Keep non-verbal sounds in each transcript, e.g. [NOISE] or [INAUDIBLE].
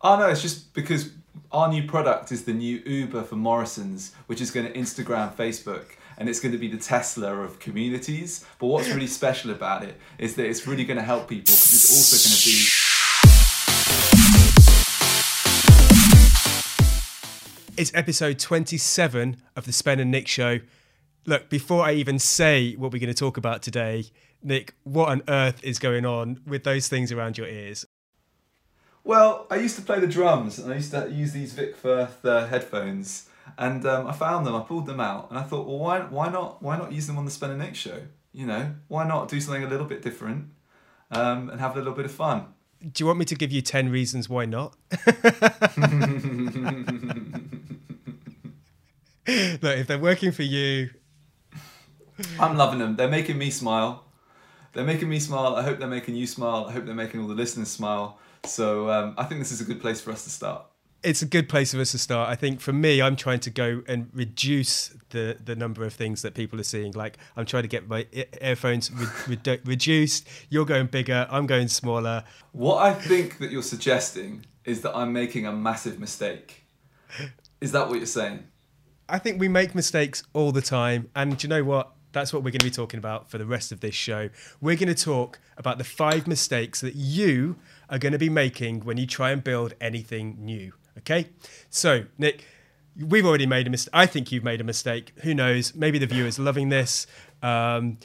Oh no, it's just because our new product is the new Uber for Morrison's, which is going to Instagram, Facebook, and it's going to be the Tesla of communities. But what's really special about it is that it's really going to help people because it's also going to be. It's episode 27 of the Spen and Nick show. Look, before I even say what we're going to talk about today, Nick, what on earth is going on with those things around your ears? Well, I used to play the drums and I used to use these Vic Firth uh, headphones, and um, I found them. I pulled them out, and I thought, well, why why not why not use them on the Spen and Nick show? You know, why not do something a little bit different um, and have a little bit of fun? Do you want me to give you 10 reasons why not? [LAUGHS] Look, if they're working for you, I'm loving them. They're making me smile. They're making me smile. I hope they're making you smile. I hope they're making all the listeners smile. So um, I think this is a good place for us to start. it's a good place for us to start. I think for me, I'm trying to go and reduce the, the number of things that people are seeing. Like I'm trying to get my earphones re- redu- [LAUGHS] reduced. You're going bigger. I'm going smaller. What I think that you're suggesting is that I'm making a massive mistake. Is that what you're saying? I think we make mistakes all the time. And do you know what? That's what we're going to be talking about for the rest of this show. We're going to talk about the five mistakes that you are going to be making when you try and build anything new. Okay? So, Nick, we've already made a mistake. I think you've made a mistake. Who knows? Maybe the viewer's loving this. Um,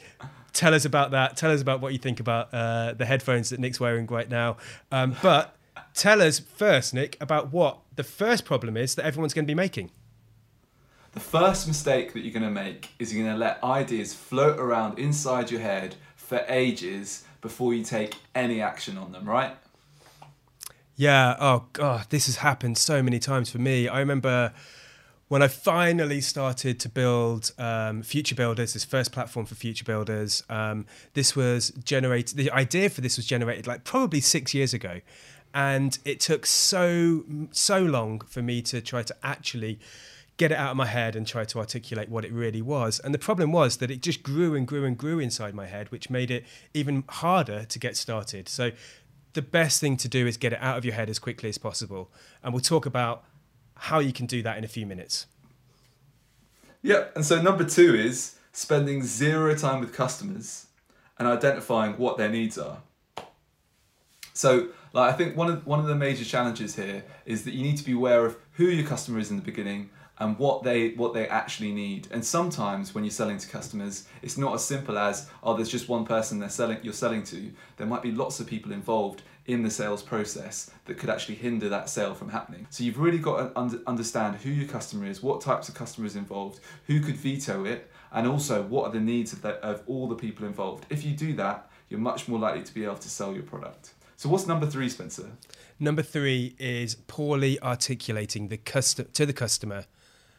tell us about that. Tell us about what you think about uh, the headphones that Nick's wearing right now. Um, but tell us first, Nick, about what the first problem is that everyone's going to be making. The first mistake that you're going to make is you're going to let ideas float around inside your head for ages before you take any action on them, right? Yeah. Oh god, this has happened so many times for me. I remember when I finally started to build um, Future Builders, this first platform for Future Builders. Um, this was generated. The idea for this was generated like probably six years ago, and it took so so long for me to try to actually get it out of my head and try to articulate what it really was. And the problem was that it just grew and grew and grew inside my head, which made it even harder to get started. So the best thing to do is get it out of your head as quickly as possible. And we'll talk about how you can do that in a few minutes. Yep. And so number two is spending zero time with customers and identifying what their needs are. So, like, I think one of one of the major challenges here is that you need to be aware of who your customer is in the beginning and what they what they actually need. And sometimes when you're selling to customers, it's not as simple as oh, there's just one person they're selling you're selling to. There might be lots of people involved in the sales process that could actually hinder that sale from happening. So you've really got to under, understand who your customer is, what types of customers involved, who could veto it, and also what are the needs of, the, of all the people involved. If you do that, you're much more likely to be able to sell your product. So what's number three, Spencer? Number three is poorly articulating the custom to the customer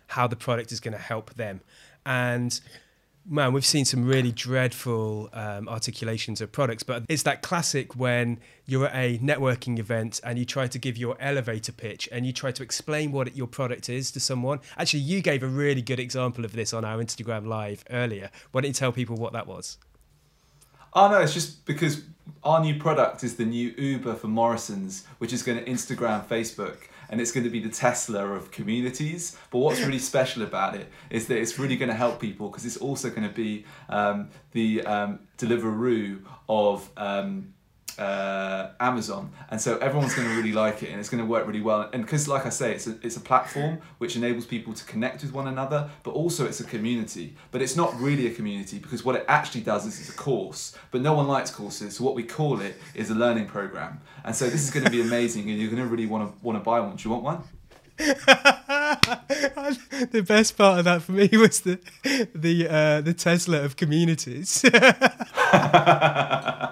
how the product is going to help them. And man, we've seen some really dreadful um, articulations of products, but it's that classic when you're at a networking event and you try to give your elevator pitch and you try to explain what your product is to someone. Actually, you gave a really good example of this on our Instagram live earlier. Why don't you tell people what that was? Oh no, it's just because our new product is the new Uber for Morrison's, which is going to Instagram, Facebook, and it's going to be the Tesla of communities. But what's really special about it is that it's really going to help people because it's also going to be um, the um, Deliveroo of um, uh, Amazon, and so everyone's going to really like it, and it's going to work really well. And because, like I say, it's a, it's a platform which enables people to connect with one another, but also it's a community. But it's not really a community because what it actually does is it's a course. But no one likes courses, so what we call it is a learning program. And so this is going to be amazing, and you're going to really want to want to buy one. Do you want one? [LAUGHS] the best part of that for me was the the uh, the Tesla of communities. [LAUGHS]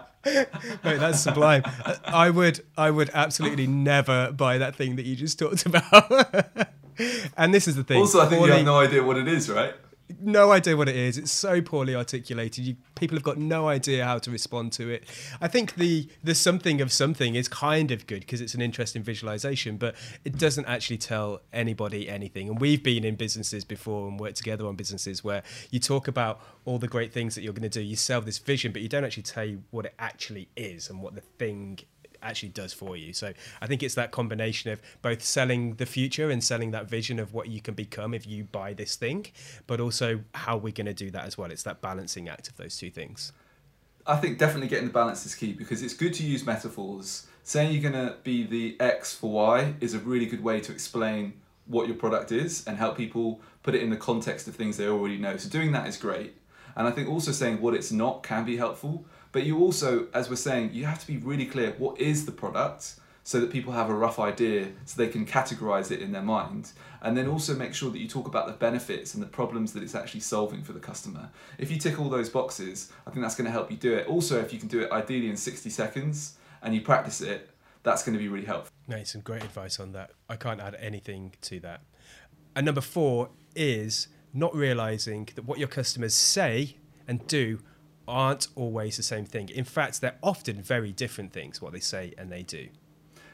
[LAUGHS] Mate, that's sublime. Uh, I would I would absolutely never buy that thing that you just talked [LAUGHS] about. and this is the thing. Also, I think you have no idea what it is, right? No idea what it is. It's so poorly articulated. You, people have got no idea how to respond to it. I think the the something of something is kind of good because it's an interesting visualization, but it doesn't actually tell anybody anything. And we've been in businesses before and worked together on businesses where you talk about all the great things that you're going to do. You sell this vision, but you don't actually tell you what it actually is and what the thing actually does for you. So I think it's that combination of both selling the future and selling that vision of what you can become if you buy this thing, but also how we're going to do that as well. It's that balancing act of those two things. I think definitely getting the balance is key because it's good to use metaphors. Saying you're going to be the X for Y is a really good way to explain what your product is and help people put it in the context of things they already know. So doing that is great. And I think also saying what it's not can be helpful. But you also, as we're saying, you have to be really clear what is the product so that people have a rough idea so they can categorize it in their mind. And then also make sure that you talk about the benefits and the problems that it's actually solving for the customer. If you tick all those boxes, I think that's going to help you do it. Also, if you can do it ideally in 60 seconds and you practice it, that's going to be really helpful. Mate, some great advice on that. I can't add anything to that. And number four is not realizing that what your customers say and do aren't always the same thing. In fact, they're often very different things, what they say and they do.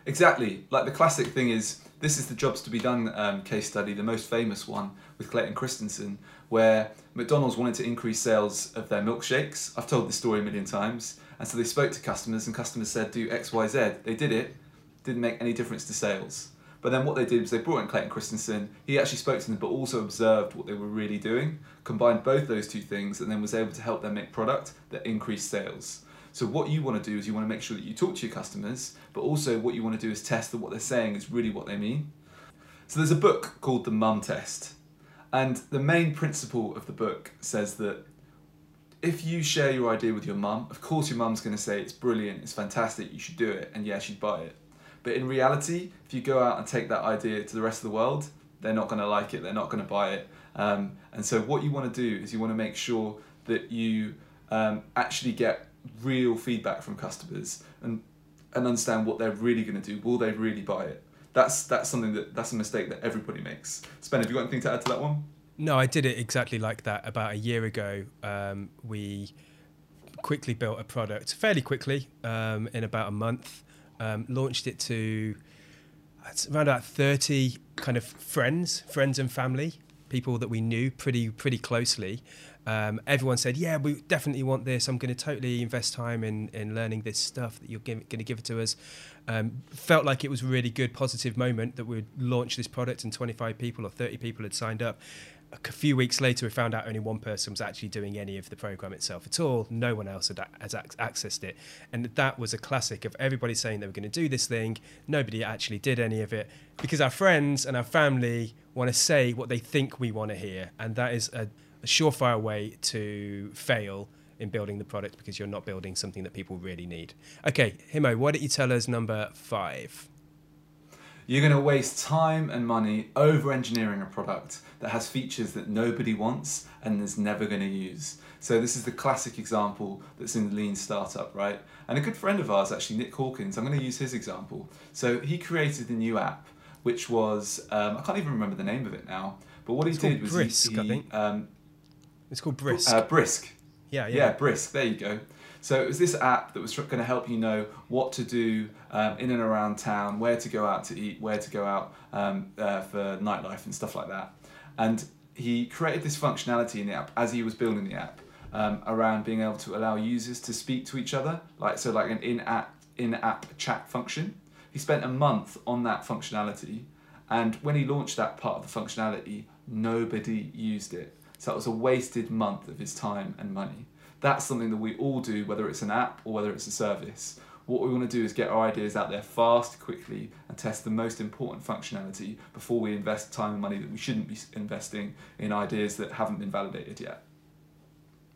Exactly. Like the classic thing is this is the jobs to be done um, case study, the most famous one with Clayton Christensen, where McDonald's wanted to increase sales of their milkshakes. I've told this story a million times. And so they spoke to customers, and customers said, do X, Y, Z. They did it, didn't make any difference to sales. But then what they did was they brought in Clayton Christensen. He actually spoke to them, but also observed what they were really doing, combined both those two things, and then was able to help them make product that increased sales. So what you want to do is you want to make sure that you talk to your customers, but also what you want to do is test that what they're saying is really what they mean. So there's a book called The Mum Test, and the main principle of the book says that if you share your idea with your mum, of course your mum's going to say it's brilliant, it's fantastic, you should do it, and yeah, she'd buy it. But in reality, if you go out and take that idea to the rest of the world, they're not going to like it, they're not going to buy it. Um, and so, what you want to do is you want to make sure that you um, actually get real feedback from customers and and understand what they're really going to do. Will they really buy it? That's that's something that that's a mistake that everybody makes. Spen, have you got anything to add to that one? No, I did it exactly like that about a year ago. Um, we quickly built a product fairly quickly um, in about a month um, launched it to around about 30 kind of friends, friends and family, people that we knew pretty pretty closely. Um, everyone said, "Yeah, we definitely want this. I'm going to totally invest time in in learning this stuff that you're going to give it to us." Um, felt like it was a really good, positive moment that we'd launch this product and 25 people or 30 people had signed up a few weeks later, we found out only one person was actually doing any of the program itself at all. No one else had has accessed it, and that was a classic of everybody saying they were going to do this thing. Nobody actually did any of it because our friends and our family want to say what they think we want to hear, and that is a, a surefire way to fail in building the product because you're not building something that people really need. Okay, Himo, why don't you tell us number five? You're going to waste time and money over engineering a product that has features that nobody wants and is never going to use. So this is the classic example that's in the lean startup, right? And a good friend of ours, actually, Nick Hawkins, I'm going to use his example. So he created a new app, which was um, I can't even remember the name of it now. But what it's he did was Brisk, he, think. Um, it's called Brisk. Uh, Brisk. Yeah, yeah. Yeah, Brisk. There you go. So it was this app that was going to help you know what to do um, in and around town, where to go out to eat, where to go out um, uh, for nightlife and stuff like that. And he created this functionality in the app as he was building the app um, around being able to allow users to speak to each other, like so, like an in-app in-app chat function. He spent a month on that functionality, and when he launched that part of the functionality, nobody used it. So it was a wasted month of his time and money that's something that we all do, whether it's an app or whether it's a service. What we want to do is get our ideas out there fast, quickly, and test the most important functionality before we invest time and money that we shouldn't be investing in ideas that haven't been validated yet.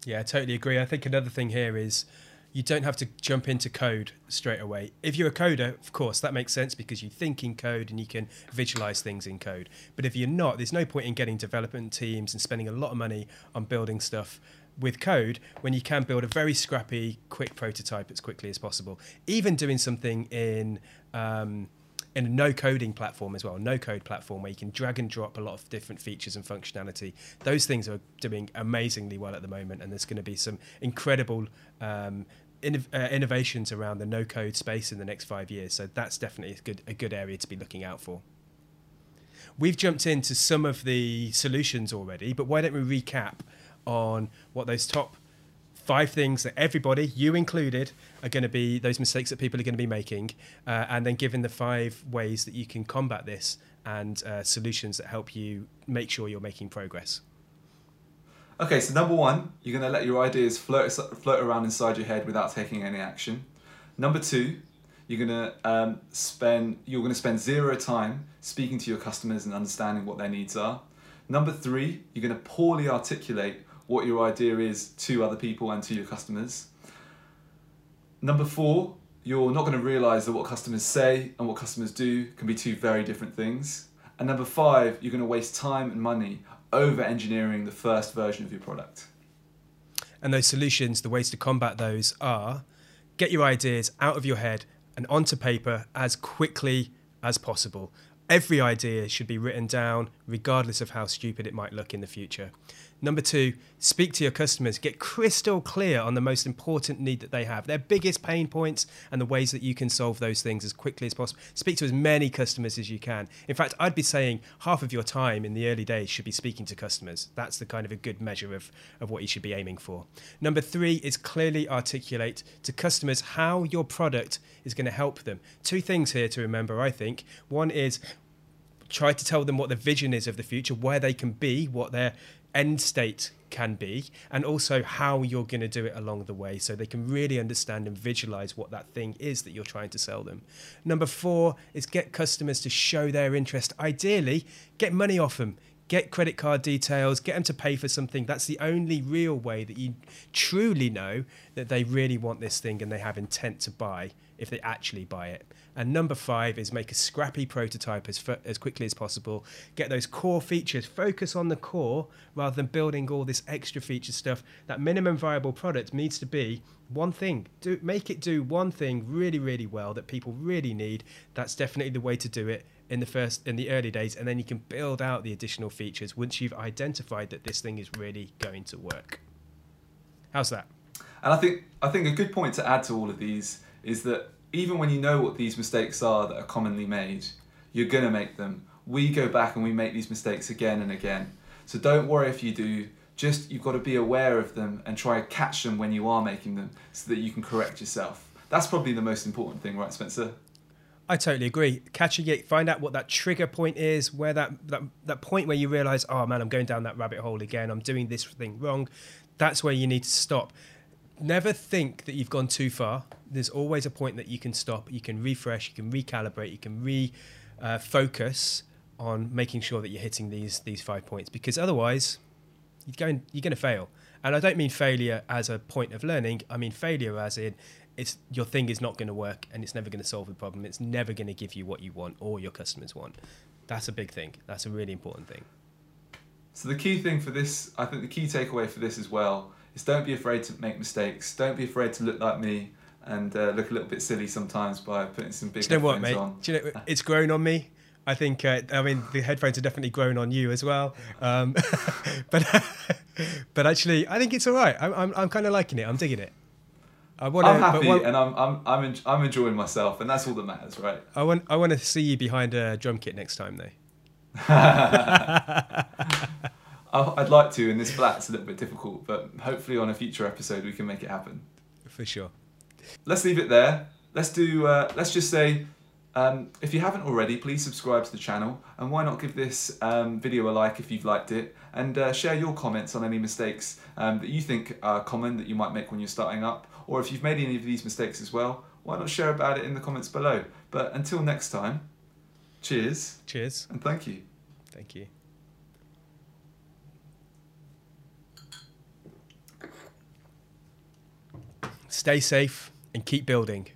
Yeah, I totally agree. I think another thing here is you don't have to jump into code straight away. If you're a coder, of course, that makes sense because you think in code and you can visualize things in code. But if you're not, there's no point in getting development teams and spending a lot of money on building stuff with code when you can build a very scrappy, quick prototype as quickly as possible. Even doing something in um, in a no coding platform as well, no code platform where you can drag and drop a lot of different features and functionality. Those things are doing amazingly well at the moment, and there's going to be some incredible. Um, uh, innovations around the no code space in the next five years, so that's definitely a good a good area to be looking out for. We've jumped into some of the solutions already, but why don't we recap on what those top five things that everybody, you included, are going to be those mistakes that people are going to be making, uh, and then given the five ways that you can combat this and uh, solutions that help you make sure you're making progress. Okay, so number one, you're going to let your ideas float float around inside your head without taking any action. Number two, you're going to um, spend you're going to spend zero time speaking to your customers and understanding what their needs are. Number three, you're going to poorly articulate what your idea is to other people and to your customers. Number four, you're not going to realize that what customers say and what customers do can be two very different things. And number five, you're going to waste time and money over engineering the first version of your product. And those solutions, the ways to combat those are get your ideas out of your head and onto paper as quickly as possible. Every idea should be written down, regardless of how stupid it might look in the future. Number two, speak to your customers. Get crystal clear on the most important need that they have, their biggest pain points, and the ways that you can solve those things as quickly as possible. Speak to as many customers as you can. In fact, I'd be saying half of your time in the early days should be speaking to customers. That's the kind of a good measure of, of what you should be aiming for. Number three is clearly articulate to customers how your product is going to help them. Two things here to remember, I think. One is try to tell them what the vision is of the future, where they can be, what their end state can be, and also how you're going to do it along the way so they can really understand and visualize what that thing is that you're trying to sell them. Number four is get customers to show their interest. Ideally, get money off them. Get credit card details, get them to pay for something. That's the only real way that you truly know that they really want this thing and they have intent to buy if they actually buy it. And number five is make a scrappy prototype as, as quickly as possible. Get those core features, focus on the core rather than building all this extra feature stuff. That minimum viable product needs to be one thing. Do make it do one thing really, really well that people really need. That's definitely the way to do it in the first in the early days, and then you can build out the additional features once you've identified that this thing is really going to work. How's that? And I think I think a good point to add to all of these is that even when you know what these mistakes are that are commonly made, you're going to make them. We go back and we make these mistakes again and again. So don't worry if you do. Just you've got to be aware of them and try to catch them when you are making them so that you can correct yourself. That's probably the most important thing, right, Spencer? I totally agree. Catching it, find out what that trigger point is, where that, that that point where you realize, oh man, I'm going down that rabbit hole again. I'm doing this thing wrong. That's where you need to stop never think that you've gone too far. There's always a point that you can stop, you can refresh, you can recalibrate, you can refocus uh, on making sure that you're hitting these these five points because otherwise you're going you're going to fail. And I don't mean failure as a point of learning. I mean failure as in it's your thing is not going to work and it's never going to solve the problem. It's never going to give you what you want or your customers want. That's a big thing. That's a really important thing. So the key thing for this, I think the key takeaway for this as well is don't be afraid to make mistakes. Don't be afraid to look like me and uh, look a little bit silly sometimes by putting some big Do you know what, mate? on. Do you know, it's grown on me. I think, uh, I mean, the headphones are definitely grown on you as well. Um, [LAUGHS] but [LAUGHS] but actually, I think it's all right. I'm, I'm, I'm kind of liking it. I'm digging it. I want I'm happy and I'm, I'm, I'm, en- I'm enjoying myself, and that's all that matters, right? I want, I want to see you behind a drum kit next time, though. [LAUGHS] I'd like to, and this flat's a little bit difficult, but hopefully on a future episode we can make it happen. For sure. Let's leave it there. Let's do. Uh, let's just say, um, if you haven't already, please subscribe to the channel, and why not give this um, video a like if you've liked it, and uh, share your comments on any mistakes um, that you think are common that you might make when you're starting up, or if you've made any of these mistakes as well, why not share about it in the comments below? But until next time, cheers. Cheers. And thank you. Thank you. Stay safe and keep building.